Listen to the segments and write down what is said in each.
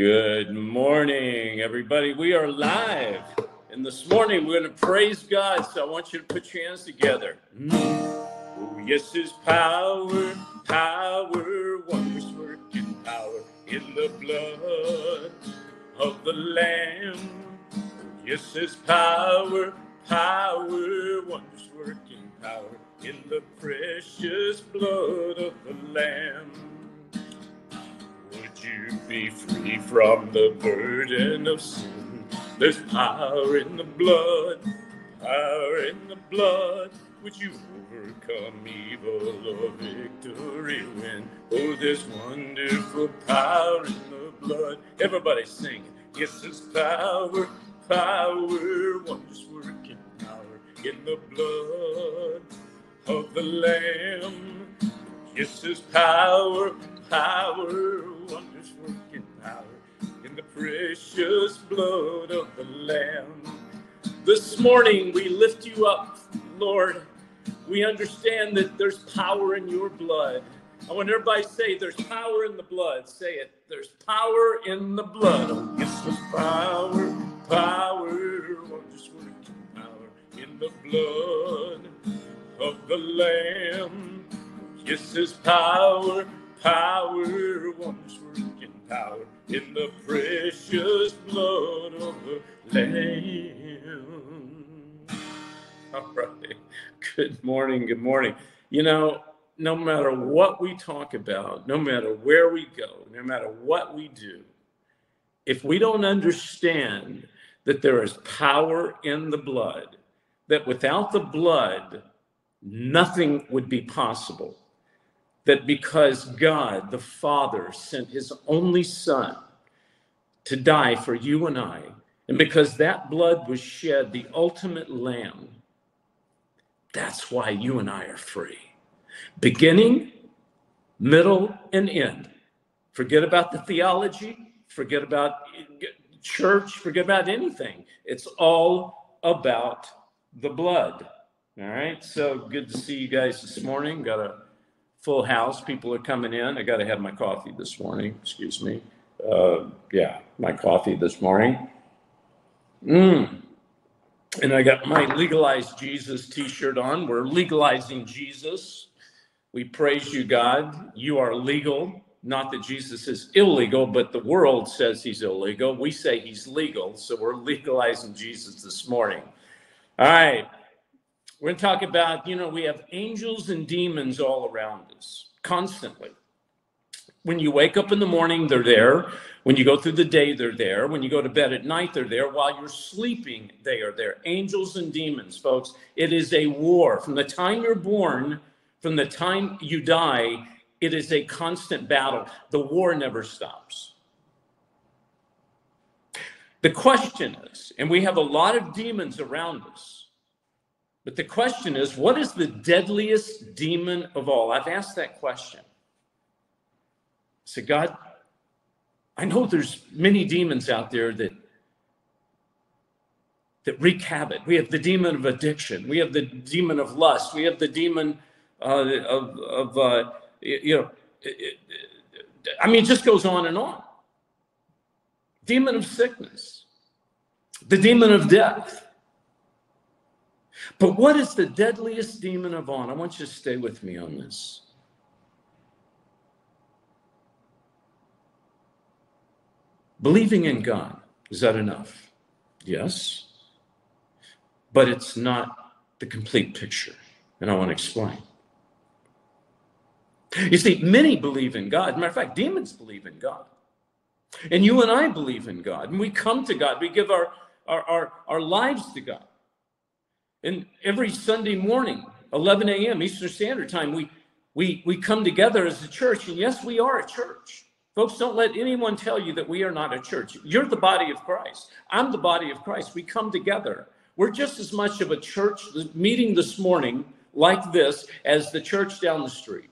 Good morning, everybody. We are live. And this morning we're going to praise God. So I want you to put your hands together. Mm. Oh, yes, His power, power, wonders working power in the blood of the Lamb. Oh, yes, His power, power, wonders working power in the precious blood of the Lamb you be free from the burden of sin. There's power in the blood, power in the blood. Would you overcome evil or victory win? Oh, there's wonderful power in the blood. Everybody sing. Yes, there's power, power, wonders working power in the blood of the Lamb. Yes, there's power, power, wonders working power in the precious blood of the Lamb. This morning we lift you up, Lord. We understand that there's power in your blood. I want everybody to say, There's power in the blood. Say it. There's power in the blood. Oh, yes, there's power, power, wonders working power in the blood of the Lamb. Yes, there's power, power, wonders working power in the precious blood of the Lamb. All right. Good morning. Good morning. You know, no matter what we talk about, no matter where we go, no matter what we do, if we don't understand that there is power in the blood, that without the blood, nothing would be possible that because God the Father sent his only Son to die for you and I, and because that blood was shed, the ultimate lamb, that's why you and I are free. Beginning, middle, and end. Forget about the theology, forget about church, forget about anything. It's all about the blood. All right. So good to see you guys this morning. Got a full house. People are coming in. I got to have my coffee this morning. Excuse me. Uh, yeah, my coffee this morning. Mm. And I got my legalized Jesus t shirt on. We're legalizing Jesus. We praise you, God. You are legal. Not that Jesus is illegal, but the world says he's illegal. We say he's legal. So we're legalizing Jesus this morning. All right. We're going to talk about, you know, we have angels and demons all around us constantly. When you wake up in the morning, they're there. When you go through the day, they're there. When you go to bed at night, they're there. While you're sleeping, they are there. Angels and demons, folks. It is a war. From the time you're born, from the time you die, it is a constant battle. The war never stops. The question is, and we have a lot of demons around us but the question is, what is the deadliest demon of all? I've asked that question. Said, God, I know there's many demons out there that that wreak havoc. We have the demon of addiction. We have the demon of lust. We have the demon uh, of, of uh, you know, it, it, I mean, it just goes on and on. Demon of sickness, the demon of death, but what is the deadliest demon of all? I want you to stay with me on this. Believing in God, is that enough? Yes. But it's not the complete picture. And I want to explain. You see, many believe in God. matter of fact, demons believe in God. And you and I believe in God. And we come to God. We give our, our, our, our lives to God. And every Sunday morning, 11 a.m. Eastern Standard Time, we, we, we come together as a church. And yes, we are a church. Folks, don't let anyone tell you that we are not a church. You're the body of Christ. I'm the body of Christ. We come together. We're just as much of a church meeting this morning like this as the church down the street.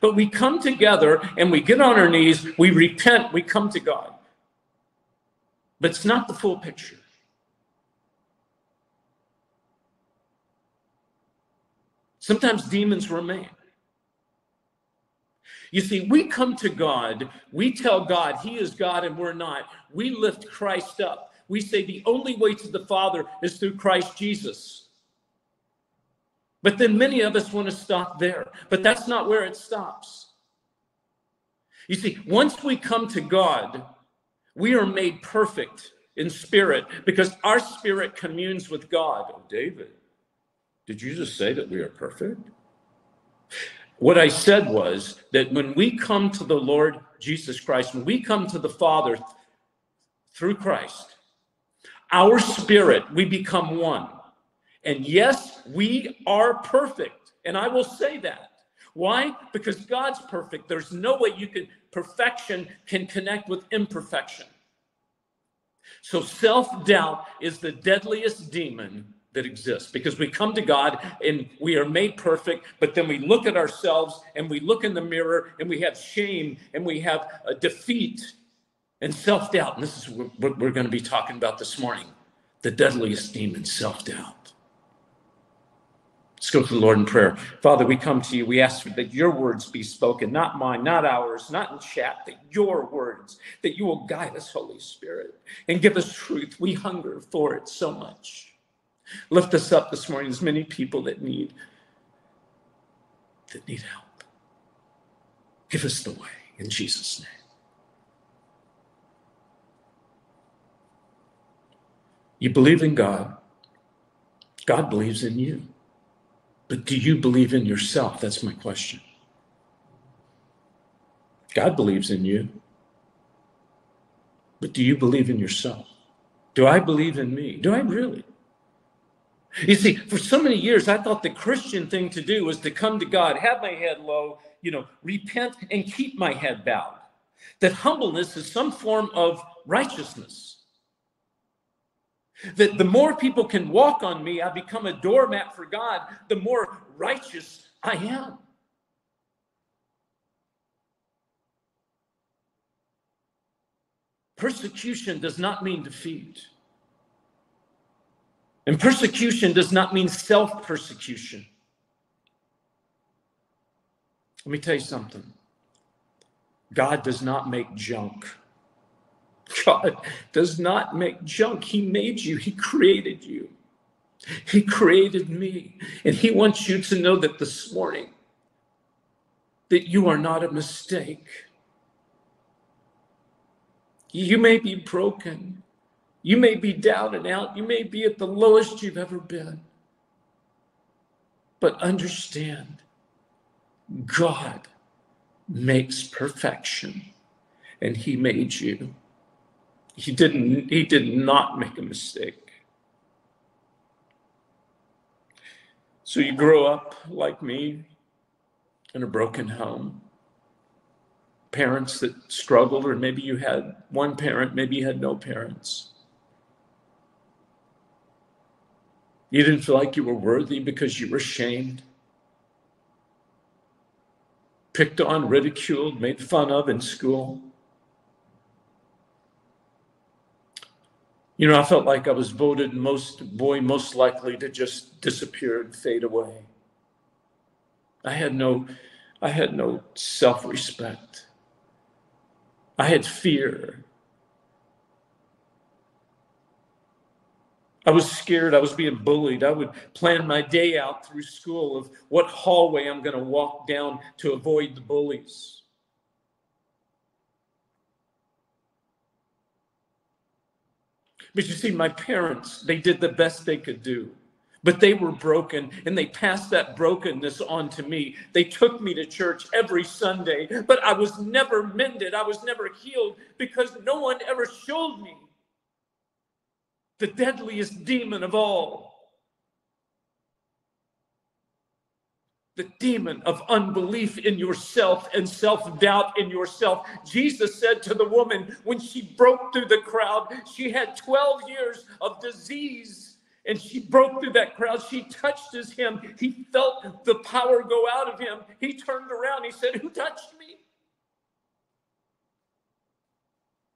But we come together and we get on our knees, we repent, we come to God. But it's not the full picture. Sometimes demons remain. You see, we come to God, we tell God He is God and we're not. We lift Christ up. We say the only way to the Father is through Christ Jesus. But then many of us want to stop there, but that's not where it stops. You see, once we come to God, we are made perfect in spirit because our spirit communes with God. Oh, David, did you just say that we are perfect? What I said was that when we come to the Lord Jesus Christ, when we come to the Father through Christ, our spirit, we become one. And yes, we are perfect. And I will say that. Why? Because God's perfect. There's no way you can, perfection can connect with imperfection. So self doubt is the deadliest demon that exists because we come to God and we are made perfect, but then we look at ourselves and we look in the mirror and we have shame and we have a defeat and self doubt. And this is what we're going to be talking about this morning the deadliest demon, self doubt. Let's go to the Lord in prayer. Father, we come to you. We ask that your words be spoken, not mine, not ours, not in chat, that your words, that you will guide us, Holy Spirit, and give us truth. We hunger for it so much. Lift us up this morning. There's many people that need that need help. Give us the way in Jesus' name. You believe in God. God believes in you. But do you believe in yourself? That's my question. God believes in you. But do you believe in yourself? Do I believe in me? Do I really? You see, for so many years, I thought the Christian thing to do was to come to God, have my head low, you know, repent and keep my head bowed. That humbleness is some form of righteousness. That the more people can walk on me, I become a doormat for God, the more righteous I am. Persecution does not mean defeat. And persecution does not mean self persecution. Let me tell you something God does not make junk. God does not make junk. He made you, He created you. He created me. And He wants you to know that this morning that you are not a mistake. You may be broken. You may be down and out. You may be at the lowest you've ever been. But understand God makes perfection, and He made you. He didn't, he did not make a mistake. So you grow up like me in a broken home. Parents that struggled, or maybe you had one parent, maybe you had no parents. You didn't feel like you were worthy because you were shamed, picked on, ridiculed, made fun of in school. You know, I felt like I was voted most boy most likely to just disappear and fade away. I had no I had no self-respect. I had fear. I was scared. I was being bullied. I would plan my day out through school of what hallway I'm going to walk down to avoid the bullies. But you see, my parents, they did the best they could do. But they were broken and they passed that brokenness on to me. They took me to church every Sunday, but I was never mended. I was never healed because no one ever showed me the deadliest demon of all the demon of unbelief in yourself and self doubt in yourself. Jesus said to the woman when she broke through the crowd, she had 12 years of disease and she broke through that crowd. She touched his hem. He felt the power go out of him. He turned around. He said, Who touched me?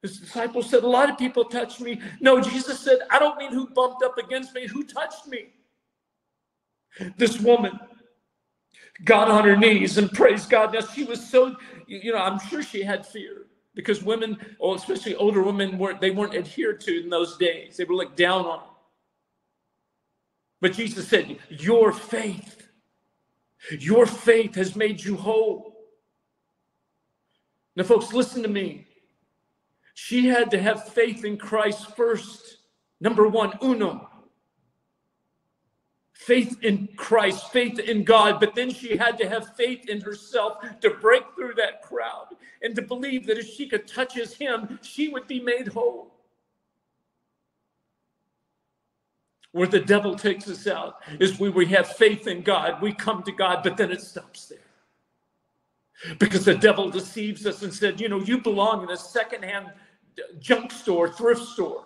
His disciples said, A lot of people touched me. No, Jesus said, I don't mean who bumped up against me, who touched me. This woman got on her knees and praised God. Now she was so, you know, I'm sure she had fear because women, or especially older women, weren't they weren't adhered to in those days. They were looked down on. But Jesus said, Your faith, your faith has made you whole. Now, folks, listen to me. She had to have faith in Christ first. Number one, uno. Faith in Christ, faith in God, but then she had to have faith in herself to break through that crowd and to believe that if she could touch his hem, she would be made whole. Where the devil takes us out is where we have faith in God, we come to God, but then it stops there because the devil deceives us and said, you know, you belong in a secondhand junk store, thrift store.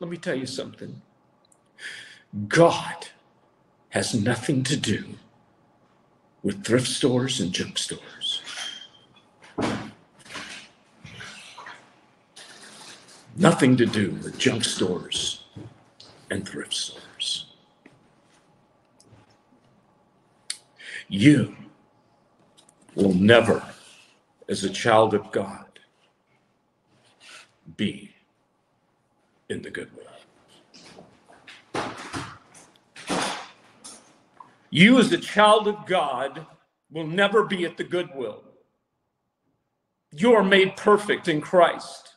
Let me tell you something God has nothing to do with thrift stores and junk stores. Nothing to do with junk stores and thrift stores. You will never, as a child of God, be in the Goodwill. You, as a child of God, will never be at the Goodwill. You are made perfect in Christ.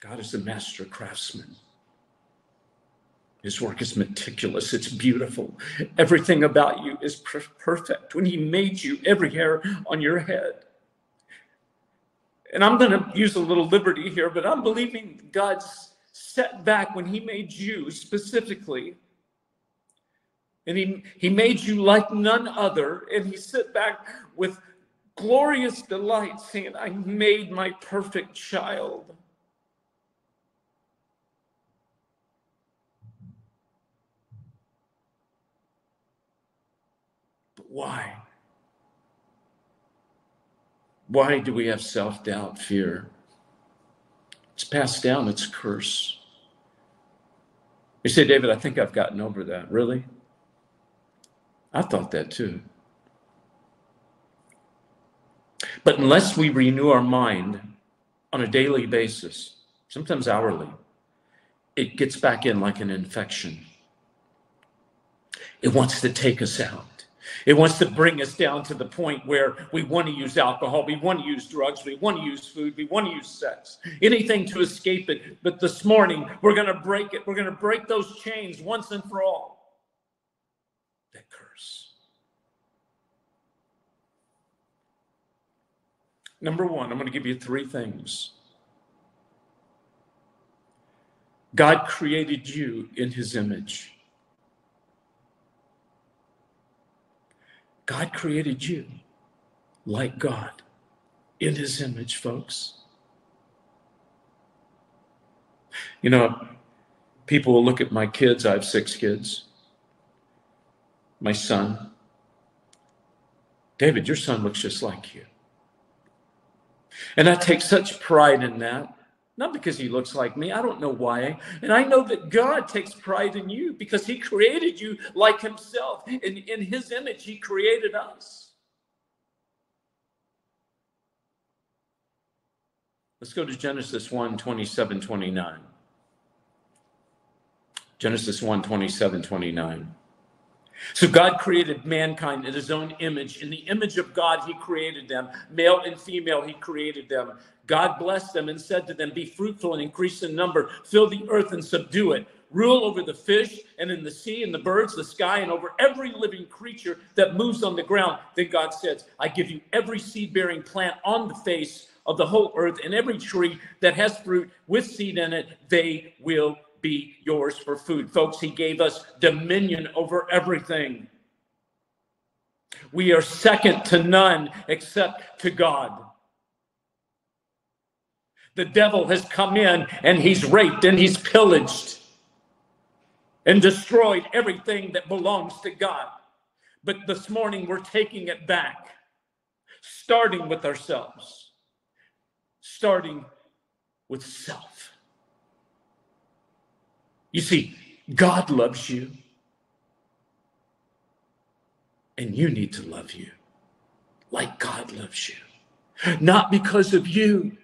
God is the master craftsman. His work is meticulous. It's beautiful. Everything about you is per- perfect. When He made you, every hair on your head. And I'm going to use a little liberty here, but I'm believing God's set back when He made you specifically. And he, he made you like none other. And He sit back with glorious delight, saying, I made my perfect child. Why? Why do we have self doubt, fear? It's passed down, it's a curse. You say, David, I think I've gotten over that. Really? I thought that too. But unless we renew our mind on a daily basis, sometimes hourly, it gets back in like an infection. It wants to take us out. It wants to bring us down to the point where we want to use alcohol, we want to use drugs, we want to use food, we want to use sex, anything to escape it. But this morning, we're going to break it. We're going to break those chains once and for all. That curse. Number one, I'm going to give you three things. God created you in his image. God created you like God in his image, folks. You know, people will look at my kids. I have six kids. My son. David, your son looks just like you. And I take such pride in that. Not because he looks like me. I don't know why. And I know that God takes pride in you because he created you like himself. In, in his image, he created us. Let's go to Genesis 1 27, 29. Genesis 1 27, 29. So God created mankind in his own image. In the image of God, he created them. Male and female, he created them. God blessed them and said to them, Be fruitful and increase in number, fill the earth and subdue it. Rule over the fish and in the sea and the birds, the sky, and over every living creature that moves on the ground. Then God says, I give you every seed bearing plant on the face of the whole earth and every tree that has fruit with seed in it, they will be yours for food. Folks, He gave us dominion over everything. We are second to none except to God. The devil has come in and he's raped and he's pillaged and destroyed everything that belongs to God. But this morning we're taking it back, starting with ourselves, starting with self. You see, God loves you. And you need to love you like God loves you. Not because of you,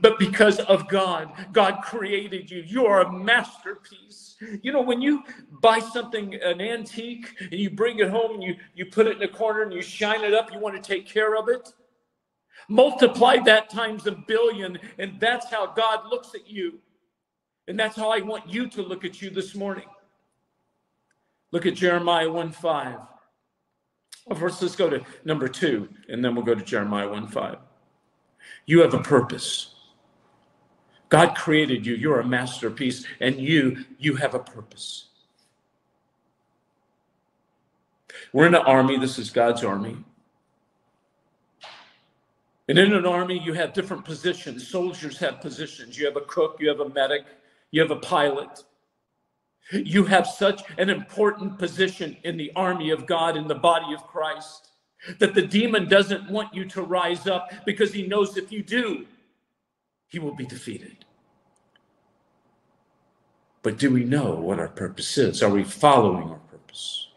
but because of God. God created you. You are a masterpiece. You know, when you buy something, an antique, and you bring it home and you, you put it in a corner and you shine it up, you want to take care of it. Multiply that times a billion, and that's how God looks at you. And that's how I want you to look at you this morning. Look at Jeremiah 1 5. Well, first, let's go to number two, and then we'll go to Jeremiah 1 5. You have a purpose. God created you. You're a masterpiece, and you, you have a purpose. We're in an army. This is God's army. And in an army, you have different positions. Soldiers have positions. You have a cook, you have a medic, you have a pilot. You have such an important position in the army of God, in the body of Christ, that the demon doesn't want you to rise up because he knows if you do, he will be defeated. But do we know what our purpose is? Are we following our purpose?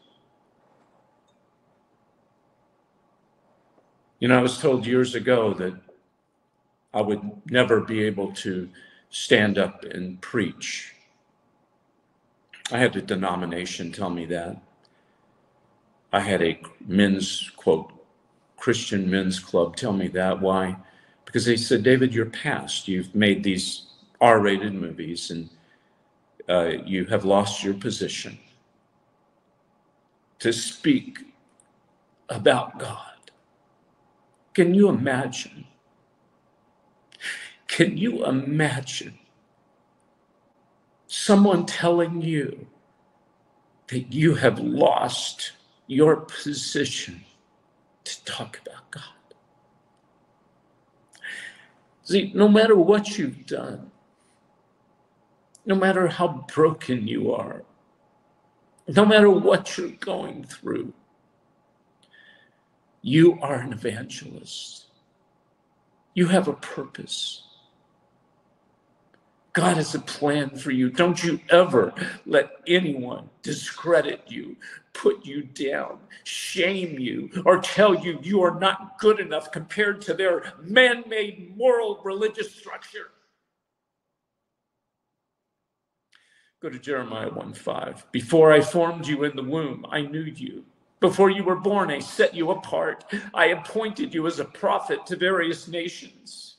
You know, I was told years ago that I would never be able to stand up and preach I had a denomination tell me that. I had a men's quote, Christian men's club tell me that. Why? Because they said, David, you're past. You've made these R rated movies and uh, you have lost your position to speak about God. Can you imagine? Can you imagine someone telling you that you have lost your position to talk about God. See, no matter what you've done, no matter how broken you are, no matter what you're going through, you are an evangelist. You have a purpose. God has a plan for you. Don't you ever let anyone discredit you, put you down, shame you, or tell you you are not good enough compared to their man made moral religious structure. Go to Jeremiah 1 5. Before I formed you in the womb, I knew you. Before you were born, I set you apart. I appointed you as a prophet to various nations.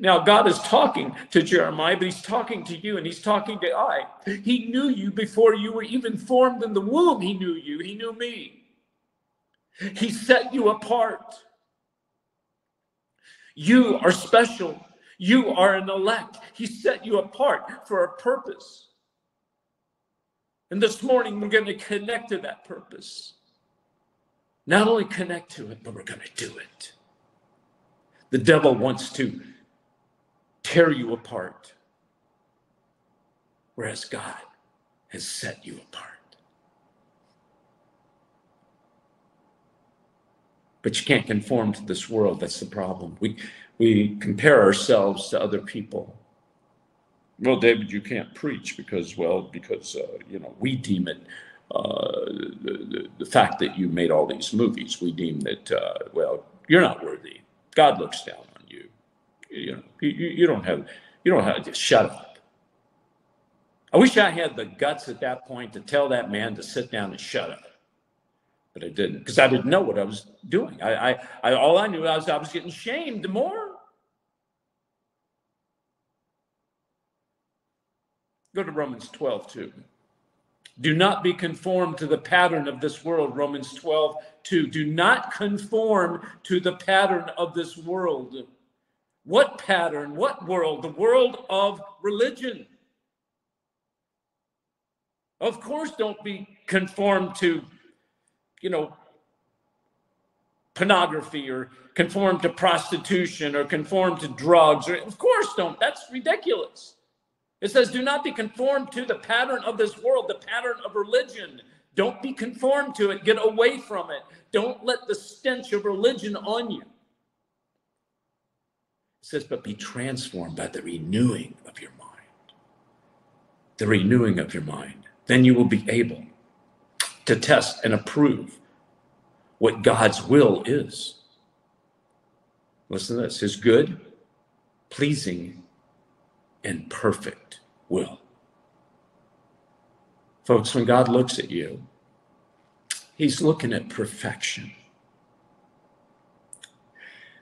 Now, God is talking to Jeremiah, but he's talking to you and he's talking to I. He knew you before you were even formed in the womb. He knew you, he knew me. He set you apart. You are special. You are an elect. He set you apart for a purpose. And this morning, we're going to connect to that purpose. Not only connect to it, but we're going to do it. The devil wants to tear you apart, whereas God has set you apart. But you can't conform to this world. That's the problem. We, we compare ourselves to other people. Well, David, you can't preach because, well, because, uh, you know, we deem it uh, the, the, fact that you made all these movies, we deem that, uh, well, you're not worthy. God looks down you know, you, you don't have, you don't have to shut up. I wish I had the guts at that point to tell that man to sit down and shut up, but I didn't because I didn't know what I was doing. I, I, I all I knew was I was getting shamed more. Go to Romans 12, too. Do not be conformed to the pattern of this world, Romans 12, 2. Do not conform to the pattern of this world what pattern? What world? The world of religion. Of course, don't be conformed to, you know, pornography or conform to prostitution or conform to drugs. Or, of course, don't. That's ridiculous. It says, do not be conformed to the pattern of this world, the pattern of religion. Don't be conformed to it. Get away from it. Don't let the stench of religion on you says, but be transformed by the renewing of your mind. the renewing of your mind. Then you will be able to test and approve what God's will is. Listen to this his good, pleasing, and perfect will. Folks, when God looks at you, he's looking at perfection.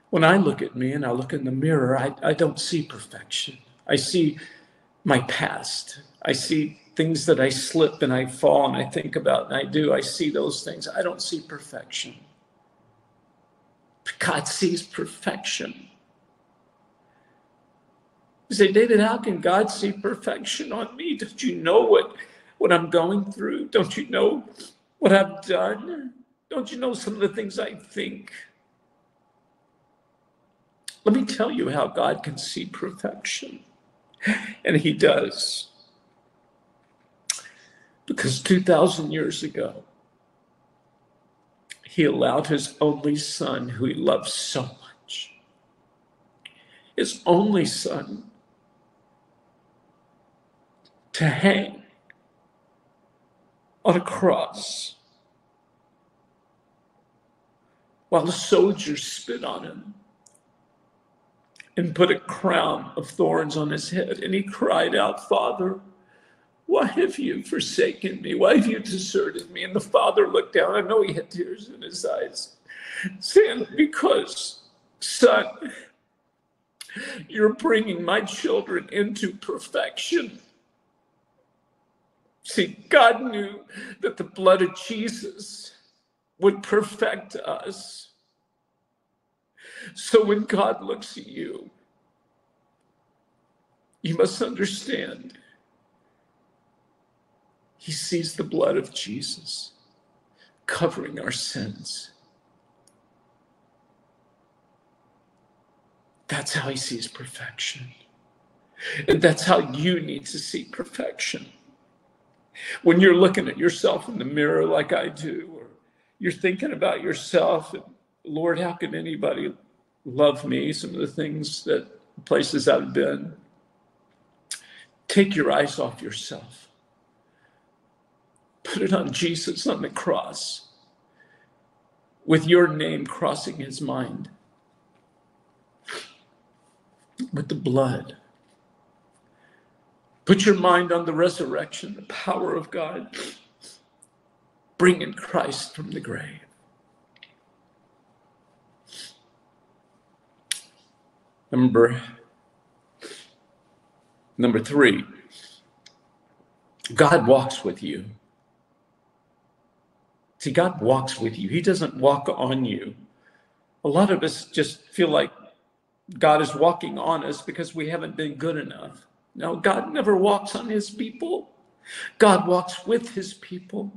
When I look at me and I look in the mirror, I, I don't see perfection. I see my past. I see things that I slip and I fall and I think about and I do. I see those things. I don't see perfection. God sees perfection. You say, David, how can God see perfection on me? Don't you know what, what I'm going through? Don't you know what I've done? Don't you know some of the things I think? Let me tell you how God can see perfection. And He does. Because 2,000 years ago, He allowed His only Son, who He loved so much, His only Son, to hang on a cross while the soldiers spit on him and put a crown of thorns on his head. And he cried out, Father, why have you forsaken me? Why have you deserted me? And the father looked down. I know he had tears in his eyes, saying, Because, son, you're bringing my children into perfection. See, God knew that the blood of Jesus would perfect us. So when God looks at you, you must understand he sees the blood of Jesus covering our sins. That's how he sees perfection. And that's how you need to see perfection. When you're looking at yourself in the mirror like I do, or you're thinking about yourself and Lord, how can anybody love me, some of the things that places I've been. Take your eyes off yourself. Put it on Jesus on the cross with your name crossing his mind, with the blood. Put your mind on the resurrection, the power of God, bringing Christ from the grave. Number number 3. God walks with you. See, God walks with you. He doesn't walk on you. A lot of us just feel like God is walking on us because we haven't been good enough. No, God never walks on his people. God walks with his people.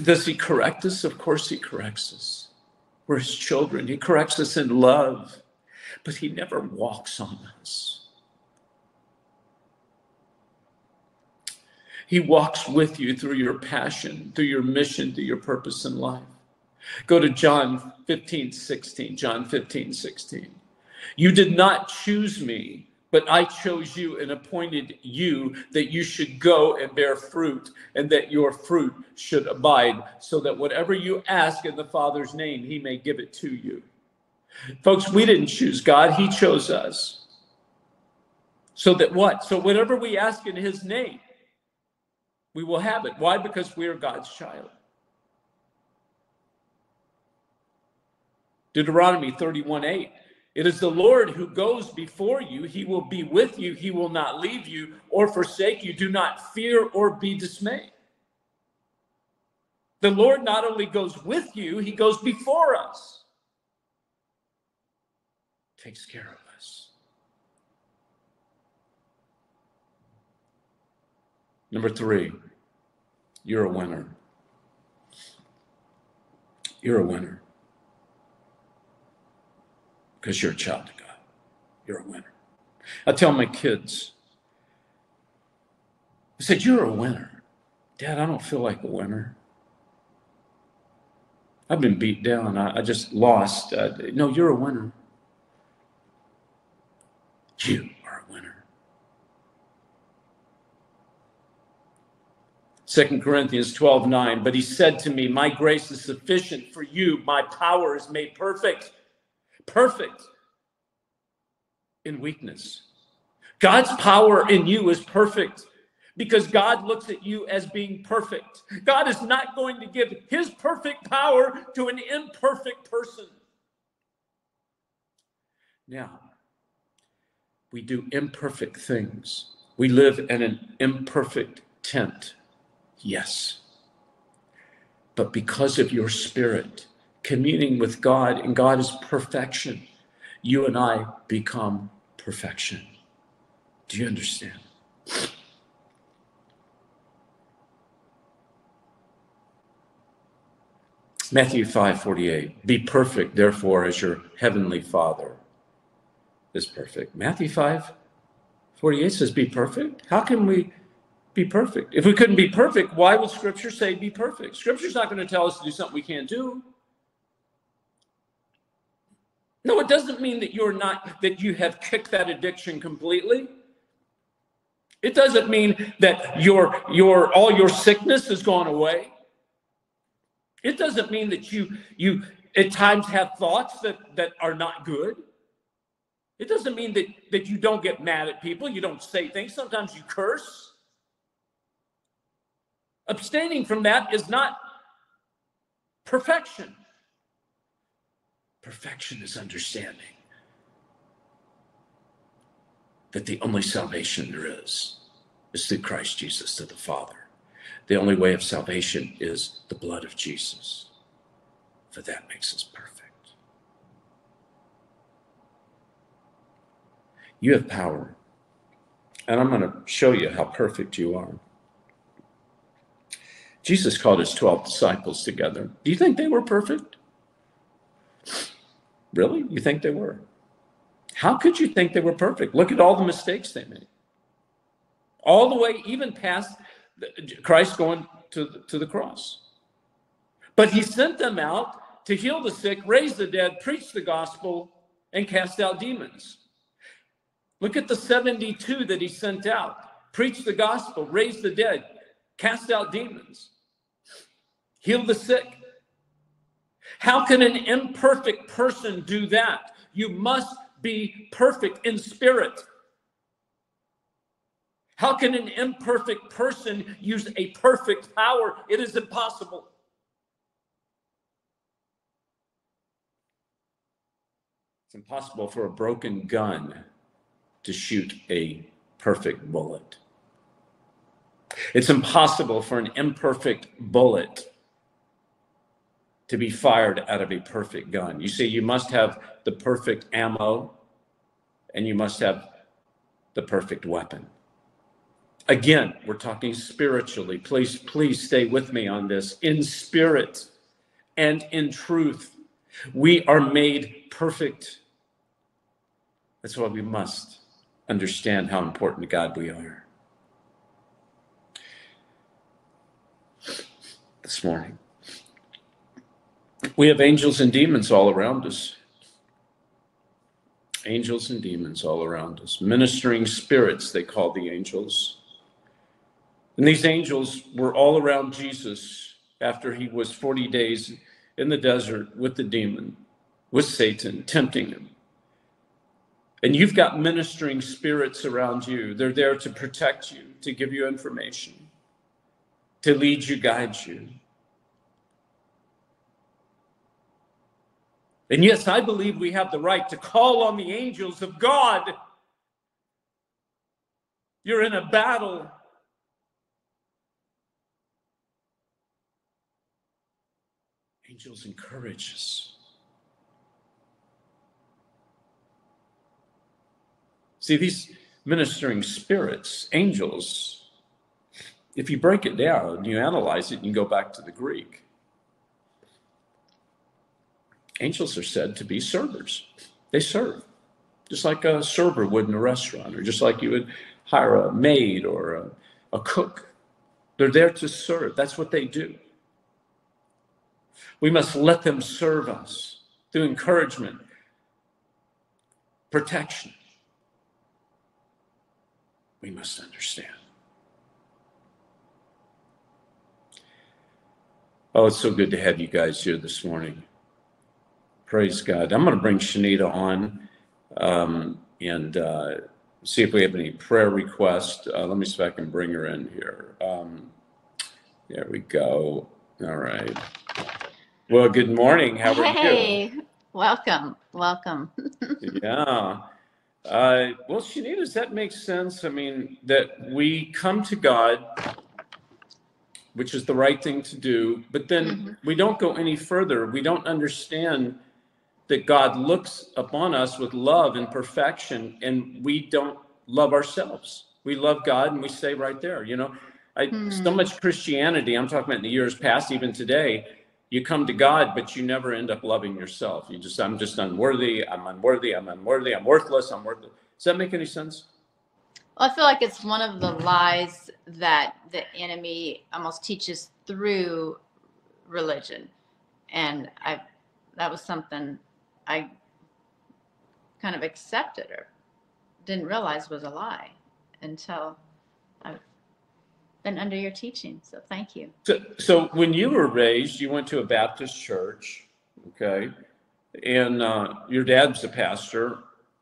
Does he correct us? Of course, he corrects us. We're his children. He corrects us in love but he never walks on us. He walks with you through your passion, through your mission, through your purpose in life. Go to John 15, 16. John 15, 16. You did not choose me, but I chose you and appointed you that you should go and bear fruit and that your fruit should abide, so that whatever you ask in the Father's name, he may give it to you. Folks, we didn't choose God, He chose us. So that what? So whatever we ask in His name, we will have it. Why? Because we are God's child. Deuteronomy 31 8. It is the Lord who goes before you. He will be with you. He will not leave you or forsake you. Do not fear or be dismayed. The Lord not only goes with you, He goes before us takes care of us. Number three, you're a winner. You're a winner because you're a child of God. You're a winner. I tell my kids, I said, You're a winner. Dad, I don't feel like a winner. I've been beat down. I, I just lost. Uh, no, you're a winner. You are a winner. 2 Corinthians 12 9. But he said to me, My grace is sufficient for you. My power is made perfect. Perfect in weakness. God's power in you is perfect because God looks at you as being perfect. God is not going to give his perfect power to an imperfect person. Now, we do imperfect things. We live in an imperfect tent. Yes. But because of your spirit, communing with God, and God is perfection, you and I become perfection. Do you understand? Matthew 5 48. Be perfect, therefore, as your heavenly Father is perfect. Matthew 5 48 says, Be perfect. How can we be perfect? If we couldn't be perfect, why would Scripture say be perfect? Scripture's not going to tell us to do something we can't do. No, it doesn't mean that you're not, that you have kicked that addiction completely. It doesn't mean that your, your, all your sickness has gone away. It doesn't mean that you, you at times have thoughts that, that are not good. It doesn't mean that, that you don't get mad at people, you don't say things. Sometimes you curse. Abstaining from that is not perfection. Perfection is understanding that the only salvation there is is through Christ Jesus to the Father. The only way of salvation is the blood of Jesus, for that makes us perfect. You have power, and I'm going to show you how perfect you are. Jesus called his 12 disciples together. Do you think they were perfect? Really? You think they were? How could you think they were perfect? Look at all the mistakes they made. All the way, even past Christ going to the, to the cross. But he sent them out to heal the sick, raise the dead, preach the gospel, and cast out demons. Look at the 72 that he sent out preach the gospel, raise the dead, cast out demons, heal the sick. How can an imperfect person do that? You must be perfect in spirit. How can an imperfect person use a perfect power? It is impossible. It's impossible for a broken gun to shoot a perfect bullet. It's impossible for an imperfect bullet to be fired out of a perfect gun. You see, you must have the perfect ammo and you must have the perfect weapon. Again, we're talking spiritually. Please, please stay with me on this. In spirit and in truth, we are made perfect. That's why we must understand how important to God we are. This morning, we have angels and demons all around us. Angels and demons all around us. Ministering spirits, they call the angels. And these angels were all around Jesus after he was 40 days in the desert with the demon, with Satan, tempting him. And you've got ministering spirits around you. They're there to protect you, to give you information, to lead you, guide you. And yes, I believe we have the right to call on the angels of God. You're in a battle Angels encourage us. See, these ministering spirits, angels, if you break it down, and you analyze it, and you go back to the Greek. Angels are said to be servers. They serve, just like a server would in a restaurant, or just like you would hire a maid or a, a cook. They're there to serve. That's what they do. We must let them serve us through encouragement, protection. We must understand. Oh, it's so good to have you guys here this morning. Praise God. I'm going to bring Shanita on um, and uh, see if we have any prayer requests. Uh, let me see if I can bring her in here. Um, there we go. All right. Well, good morning. How are Hey, you? welcome, welcome. Yeah. Uh, well, Shanita, does that make sense? I mean, that we come to God, which is the right thing to do, but then Mhm. we don't go any further. We don't understand that God looks upon us with love and perfection, and we don't love ourselves. We love God, and we stay right there. You know, I, so Hmm. much Christianity, I'm talking about in the years past, even today, you come to God, but you never end up loving yourself. You just, I'm just unworthy. I'm unworthy. I'm unworthy. I'm worthless. I'm worthless. Does that make any sense? Well, I feel like it's one of the lies that the enemy almost teaches through religion. And I that was something I kind of accepted or didn't realize was a lie until been under your teaching. So thank you. So, so when you were raised, you went to a Baptist church, okay, and uh, your dad's a pastor,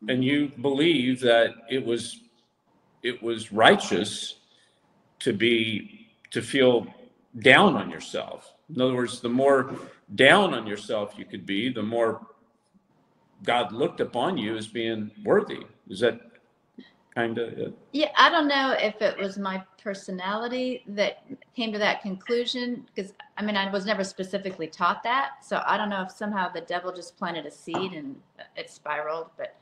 and you believe that it was it was righteous to be to feel down on yourself. In other words, the more down on yourself you could be, the more God looked upon you as being worthy. Is that kind of it? Yeah, I don't know if it was my personality that came to that conclusion because I mean I was never specifically taught that, so I don't know if somehow the devil just planted a seed and it spiraled. But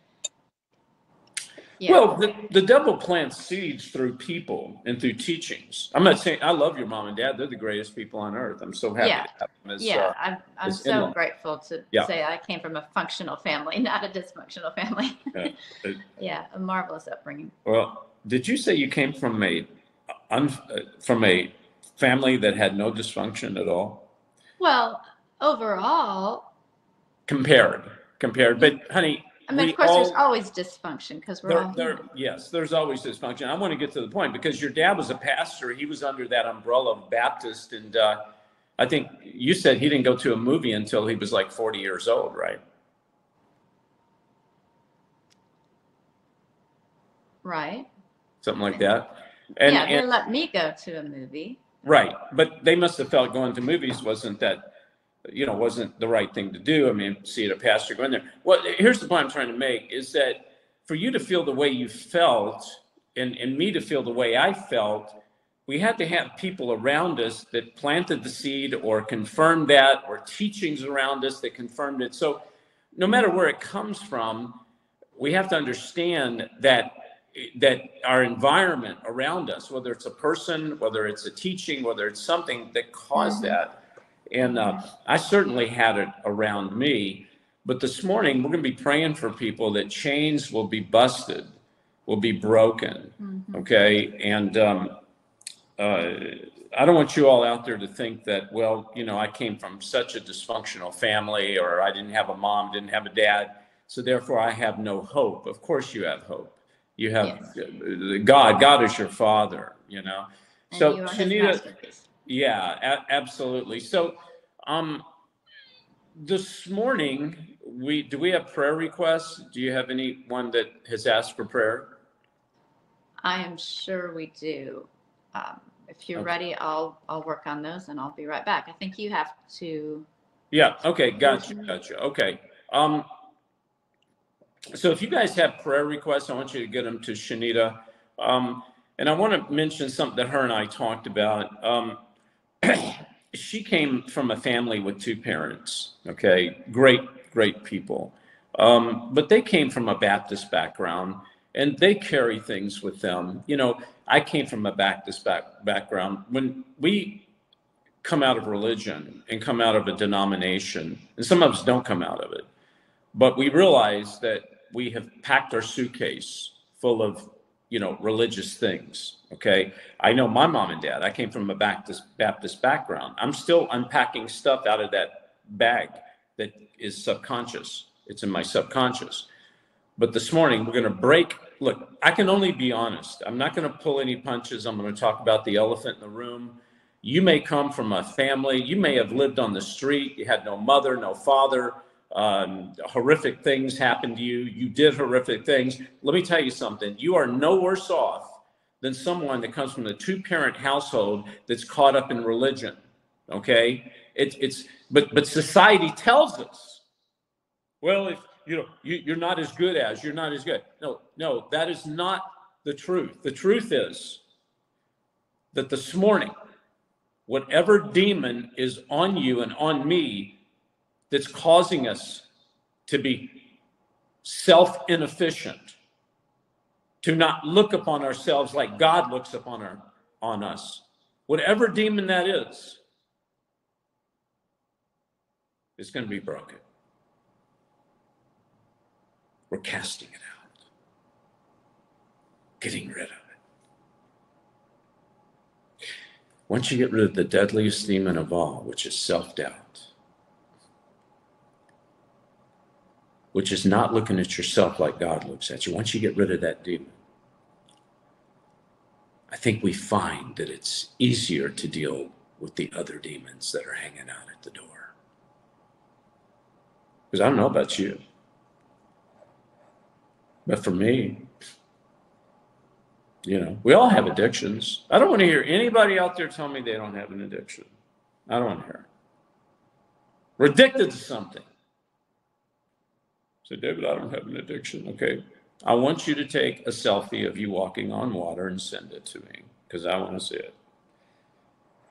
yeah, Well, the, the devil plants seeds through people and through teachings. I'm not saying I love your mom and dad; they're the greatest people on earth. I'm so happy Yeah. to have them as. yeah, uh, I'm I'm so in-law. grateful to Yeah. say I came from a functional family, not a dysfunctional family. Yeah, yeah, a marvelous upbringing. well, did you say you came from a un, from a family that had no dysfunction at all? Well, overall, Compared, compared, but honey, I mean, we of course, there's always dysfunction because we're There, all there, yes, there's always dysfunction. I want to get to the point because your dad was a pastor. He was under that umbrella of Baptist, and uh, I think you said he didn't go to a movie until he was like 40 years old, right? right. Something like that. And, yeah, they and let me go to a movie. right, but they must have felt going to movies wasn't that, you know, wasn't the right thing to do. I mean, see a pastor go in there. Well, here's the point I'm trying to make is that for you to feel the way you felt and, and me to feel the way I felt, we had to have people around us that planted the seed or confirmed that or teachings around us that confirmed it. So no matter where it comes from, we have to understand that that our environment around us, whether it's a person, whether it's a teaching, whether it's something that caused Mhm. that. And uh, I certainly had it around me. But this morning, we're going to be praying for people that chains will be busted, will be broken. Mhm. Okay. And um, uh, I don't want you all out there to think that, well, you know, I came from such a dysfunctional family or I didn't have a mom, didn't have a dad. So therefore, I have no hope. Of course, you have hope. You have uh, God. God is your father, you know. And So, you Shanita. Yeah, a- absolutely. So, um, this morning, we do we have prayer requests? Do you have anyone that has asked for prayer? I am sure we do. Um, if you're Okay. ready, I'll I'll work on those and I'll be right back. I think you have to. Yeah, okay, gotcha, gotcha, okay. Um, so if you guys have prayer requests, I want you to get them to Shanita. Um, and I want to mention something that her and I talked about. Um, she came from a family with two parents, okay, great, great people. Um, but they came from a Baptist background and they carry things with them. You know, I came from a Baptist back, background. When we come out of religion and come out of a denomination, and some of us don't come out of it, but we realize that we have packed our suitcase full of, you know, religious things. Okay. I know my mom and dad, I came from a Baptist, Baptist background. I'm still unpacking stuff out of that bag that is subconscious. It's in my subconscious. But this morning, we're going to break. Look, I can only be honest. I'm not going to pull any punches. I'm going to talk about the elephant in the room You may come from a family, you may have lived on the street, you had no mother, no father, um, horrific things happened to you, you did horrific things. Let me tell you something you are no worse off than someone that comes from a two parent household that's caught up in religion. Okay? It, it's, but, but society tells us, well, if you know, you, you're not as good as, you're not as good. No, no, that is not the truth. The truth is that this morning, whatever demon is on you and on me that's causing us to be self inefficient, to not look upon ourselves like God looks upon our on us, whatever demon that is, is going to be broken. We're casting it out, getting rid of it. Once you get rid of the deadliest demon of all, which is self doubt, which is not looking at yourself like God looks at you, once you get rid of that demon, I think we find that it's easier to deal with the other demons that are hanging out at the door. Because I don't know about you, but for me, you know, we all have addictions. I don't want to hear anybody out there tell me they don't have an addiction. I don't want to hear. It. We're addicted to something. So, David, I don't have an addiction. Okay. I want you to take a selfie of you walking on water and send it to me because I want to see it.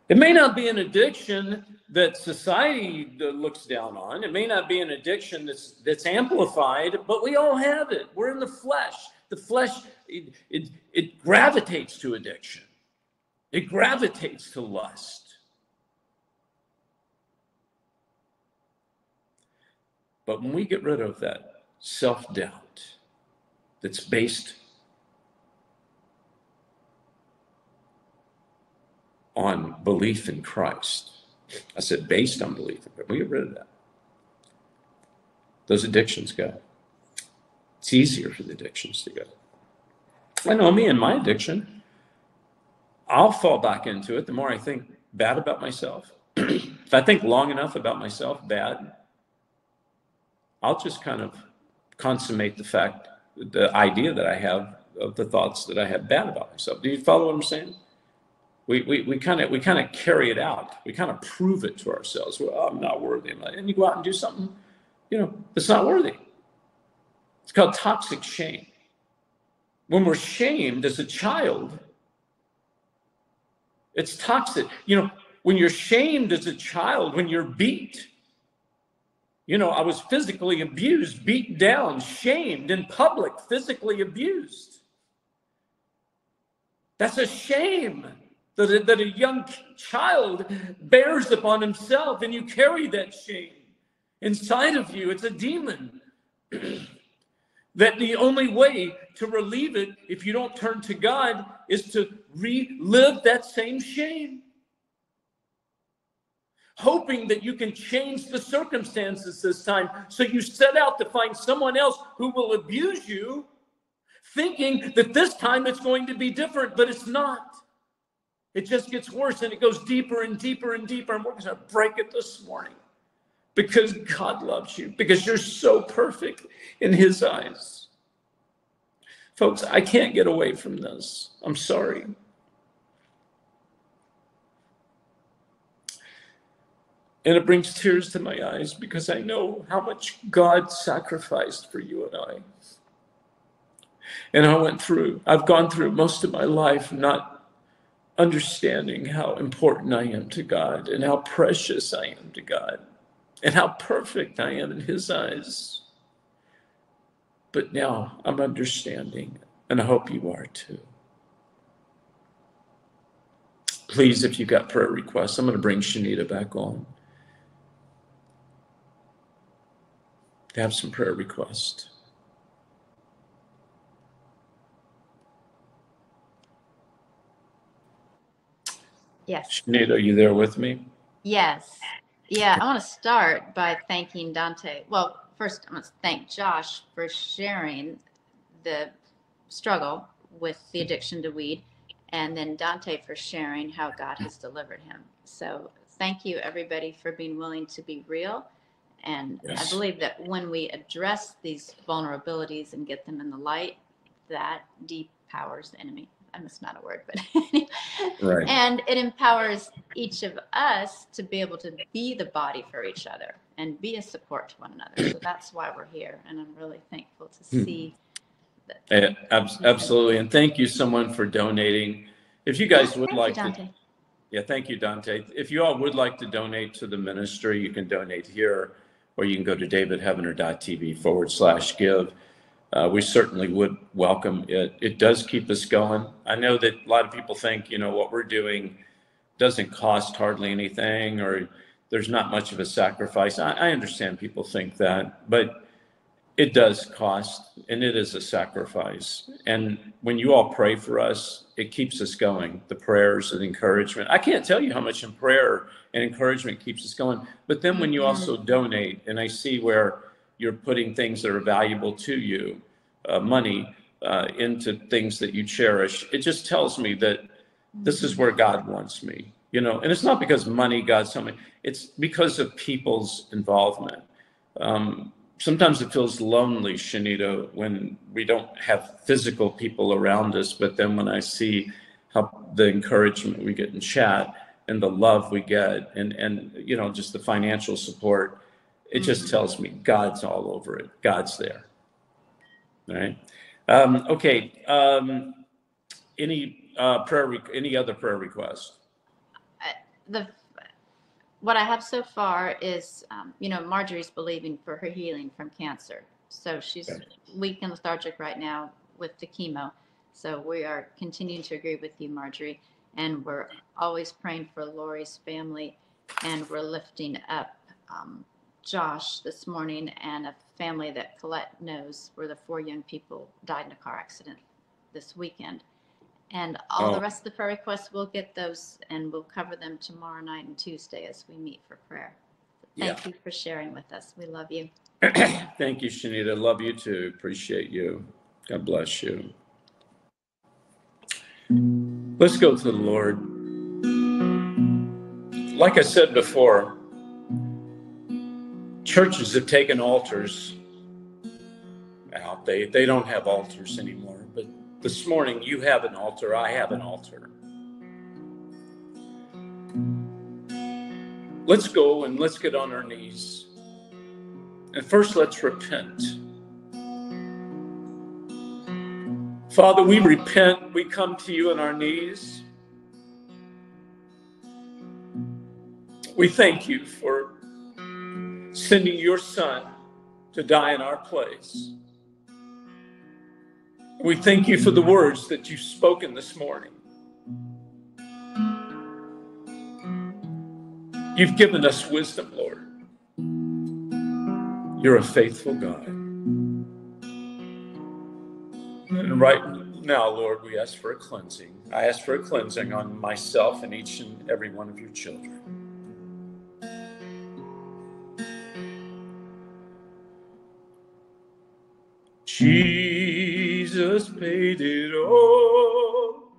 It may not be an addiction that society uh, looks down on. It may not be an addiction that's that's amplified, but we all have it. We're in the flesh. The flesh it, it, it gravitates to addiction. It gravitates to lust. But when we get rid of that self-doubt that's based on belief in Christ. I said based on belief in Christ. We get rid of that. Those addictions go. It's easier for the addictions to go. I know me and my addiction. I'll fall back into it the more I think bad about myself. if I think long enough about myself bad, I'll just kind of consummate the fact, the idea that I have of the thoughts that I have bad about myself. Do you follow what I'm saying? we we kind of we kind of carry it out. We kind of prove it to ourselves. Well, I'm not worthy. And you go out and do something, you know, that's not worthy. It's called toxic shame. When we're shamed as a child, it's toxic. You know, when you're shamed as a child, when you're beat, you know, I was physically abused, beaten down, shamed in public, physically abused. That's a shame that a, that a young child bears upon himself, and you carry that shame inside of you. It's a demon. that the only way to relieve it, if you don't turn to God, is to relive that same shame. Hoping that you can change the circumstances this time. So you set out to find someone else who will abuse you, thinking that this time it's going to be different, but it's not. It just gets worse and it goes deeper and deeper and deeper. And we're going to break it this morning because God loves you, because you're so perfect in His eyes. Folks, I can't get away from this. I'm sorry. And it brings tears to my eyes because I know how much God sacrificed for you and I. And I went through, I've gone through most of my life not understanding how important I am to God and how precious I am to God and how perfect I am in His eyes. But now I'm understanding, and I hope you are too. Please, if you've got prayer requests, I'm going to bring Shanita back on. To have some prayer requests. Yes. Sinead, are you there with me? Yes. Yeah, I want to start by thanking Dante. Well, first, I want to thank Josh for sharing the struggle with the addiction to weed and then Dante for sharing how God has delivered him. So thank you, everybody, for being willing to be real. And Yes. I believe that when we address these vulnerabilities and get them in the light, that depowers the enemy. I must not a word, but Right. and it empowers each of us to be able to be the body for each other and be a support to one another. So that's why we're here, and I'm really thankful to Hmm. see. That. Eh, abs- Absolutely. And thank you, someone, for donating. If you guys would Thank you, like to, yeah, thank you, Dante. If you all would like to donate to the ministry, you can donate here, or you can go to davidheavener.tv forward slash give. Uh, we certainly would welcome it. It does keep us going. I know that a lot of people think, you know, what we're doing doesn't cost hardly anything, or there's not much of a sacrifice. I, I understand people think that, but it does cost and it is a sacrifice. And when you all pray for us, it keeps us going. The prayers and encouragement. I can't tell you how much in prayer and encouragement keeps us going. But then when you also donate, and I see where you're putting things that are valuable to you, uh, money, uh, into things that you cherish, it just tells me that this is where God wants me, you know, and it's not because money God's something, it's because of people's involvement. Um, sometimes it feels lonely, Shanita, when we don't have physical people around us, but then when I see how the encouragement we get in chat and the love we get and, and, you know, just the financial support, it just tells me God's all over it. God's there. All right. Um, okay. Um, any uh, prayer? Re- any other prayer requests? the what I have so far is, um, you know, Marjorie's believing for her healing from cancer. So she's Okay. weak and lethargic right now with the chemo. So we are continuing to agree with you, Marjorie, and we're always praying for Lori's family, and we're lifting up um, Josh this morning and a family that Colette knows, where the four young people died in a car accident this weekend. And all the Oh. rest of the prayer requests, we'll get those and we'll cover them tomorrow night and Tuesday as we meet for prayer. Thank you for sharing with us. We love you. Thank you, Shanita. Love you too. Appreciate you. God bless you. Let's go to the Lord. Like I said before, churches have taken altars out. They, they don't have altars anymore. This morning, you have an altar. I have an altar. Let's go and let's get on our knees. And first, let's repent. Father, we repent. We come to you on our knees. We thank you for sending your son to die in our place. We thank you for the words that you've spoken this morning. You've given us wisdom, Lord. You're a faithful God. And right now, Lord, we ask for a cleansing. I ask for a cleansing on myself and each and every one of your children. Jesus paid it all,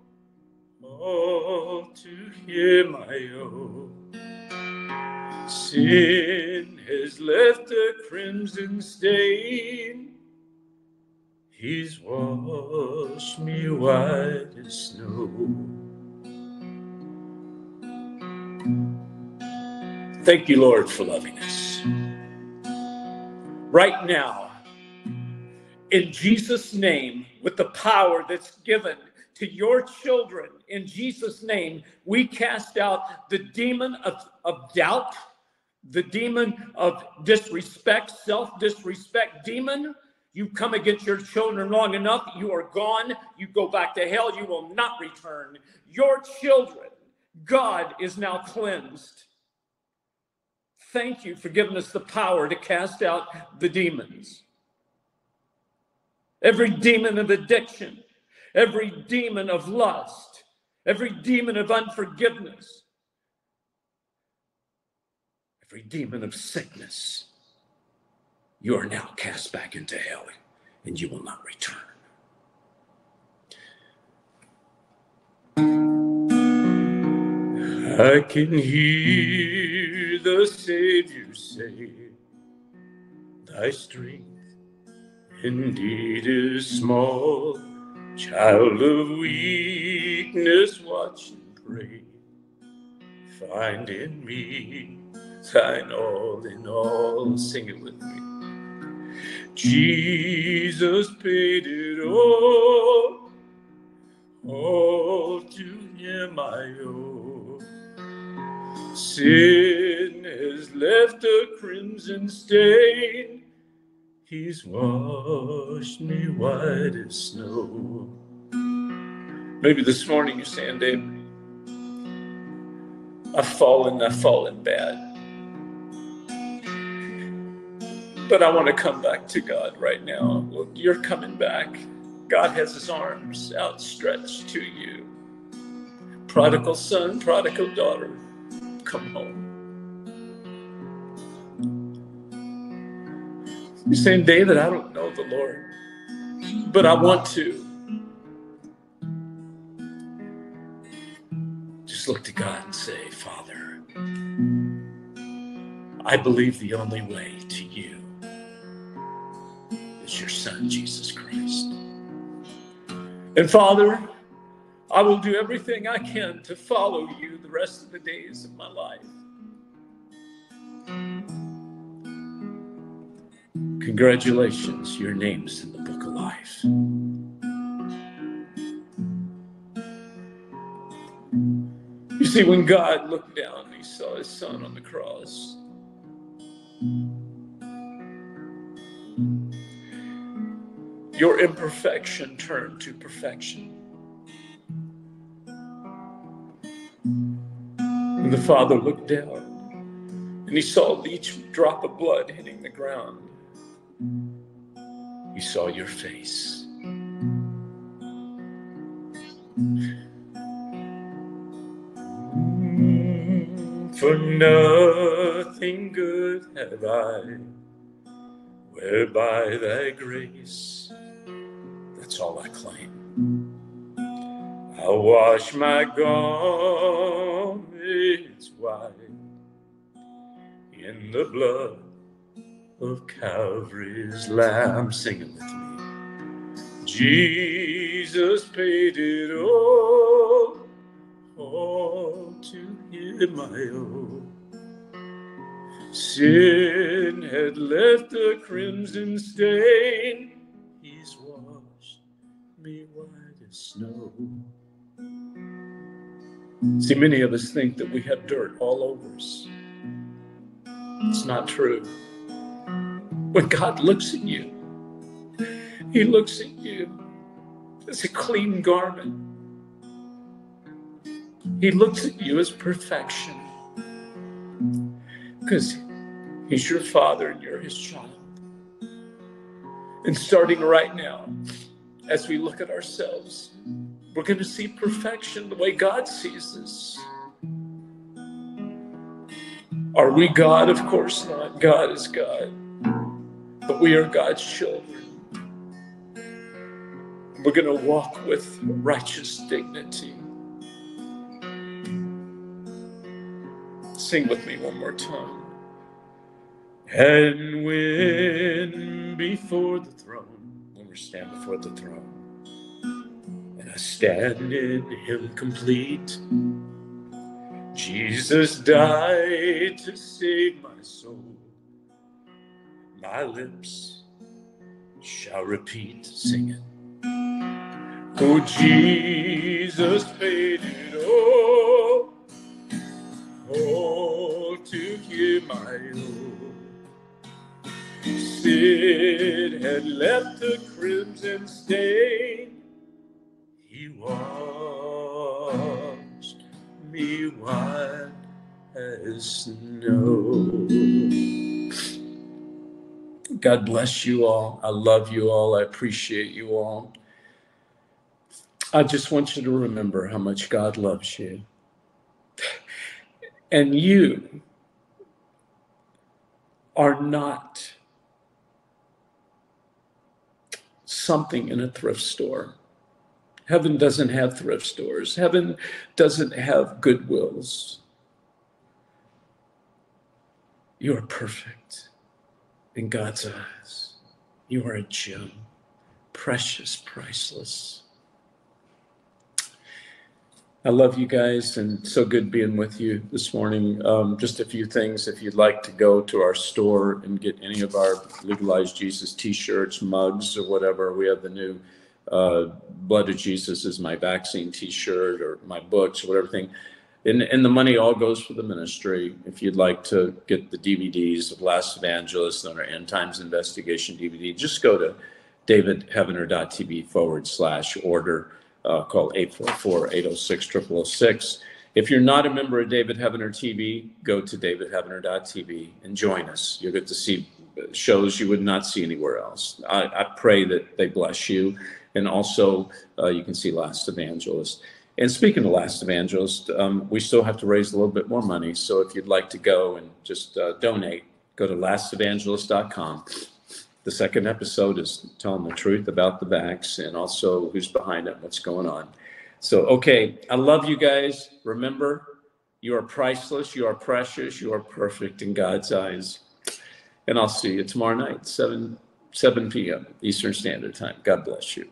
all to hear my own. Sin has left a crimson stain. He's washed me white as snow. Thank you, Lord, for loving us. Right now, in Jesus' name, with the power that's given to your children, in Jesus' name, we cast out the demon of, of doubt, the demon of disrespect, self disrespect demon. You come against your children long enough, you are gone. You go back to hell, you will not return. Your children, God is now cleansed. Thank you for giving us the power to cast out the demons. Every demon of addiction, every demon of lust, every demon of unforgiveness, every demon of sickness, you are now cast back into hell and you will not return. I can hear the Savior say, Thy strength indeed is small. Child of weakness, watch and pray. Find in me thine all in all. Sing it with me. Jesus paid it all. All to him I owe. Sin has left a crimson stain. He's washed me white as snow. Maybe this morning you're saying, Dave, I've fallen, I've fallen bad. But I want to come back to God right now. Look, you're coming back. God has his arms outstretched to you. Prodigal son, prodigal daughter, come home. You're saying, David, I don't know the Lord, but I want to. Just look to God and say, Father, I believe the only way to you is your Son, Jesus Christ. And Father, I will do everything I can to follow you the rest of the days of my life. Congratulations, your name's in the book of life. You see, when God looked down, he saw his son on the cross. Your imperfection turned to perfection. And the father looked down and he saw each drop of blood hitting the ground. He saw your face. Mm, for nothing good have I, whereby thy grace, that's all I claim. I'll wash my garments white in the blood of Calvary's Lamb. Sing it with me. Jesus paid it all, all to him I owe. Sin had left a crimson stain, he's washed me white as snow. See, many of us think that we have dirt all over us. It's not true. When God looks at you, He looks at you as a clean garment. He looks at you as perfection because He's your Father and you're His child. And starting right now, as we look at ourselves, we're going to see perfection the way God sees us. Are we God? Of course not. God is God. But we are God's children. We're going to walk with righteous dignity. Sing with me one more time. And when before the throne, when we stand before the throne, and I stand in Him complete, Jesus died to save my soul. My lips shall repeat, singing. Oh, Jesus paid it all, all to Him my owe. Sin had left a crimson stain. He washed me white as snow. God bless you all. I love you all. I appreciate you all. I just want you to remember how much God loves you. And you are not something in a thrift store. Heaven doesn't have thrift stores. Heaven doesn't have goodwills. You are perfect in God's eyes. You are a gem, precious, priceless. I love you guys and so good being with you this morning. Um, just a few things. If you'd like to go to our store and get any of our Legalized Jesus t shirts, mugs, or whatever, we have the new uh, Blood of Jesus is my vaccine t shirt or my books or whatever thing. And, and the money all goes for the ministry. If you'd like to get the DVDs of Last Evangelist and our End Times Investigation DVD, just go to davidheavener.tv forward slash order uh, call 844-806-0006. If you're not a member of David Heavener TV, go to davidheavener.tv and join us. You'll get to see shows you would not see anywhere else. I, I pray that they bless you. And also, uh, you can see Last Evangelist. And speaking of Last Evangelist, um, we still have to raise a little bit more money. So if you'd like to go and just uh, donate, go to lastevangelist.com the second episode is telling the truth about the backs and also who's behind it, what's going on. So, okay, I love you guys. Remember, you are priceless, you are precious, you are perfect in God's eyes. And I'll see you tomorrow night, 7 7 p.m. Eastern Standard Time. God bless you.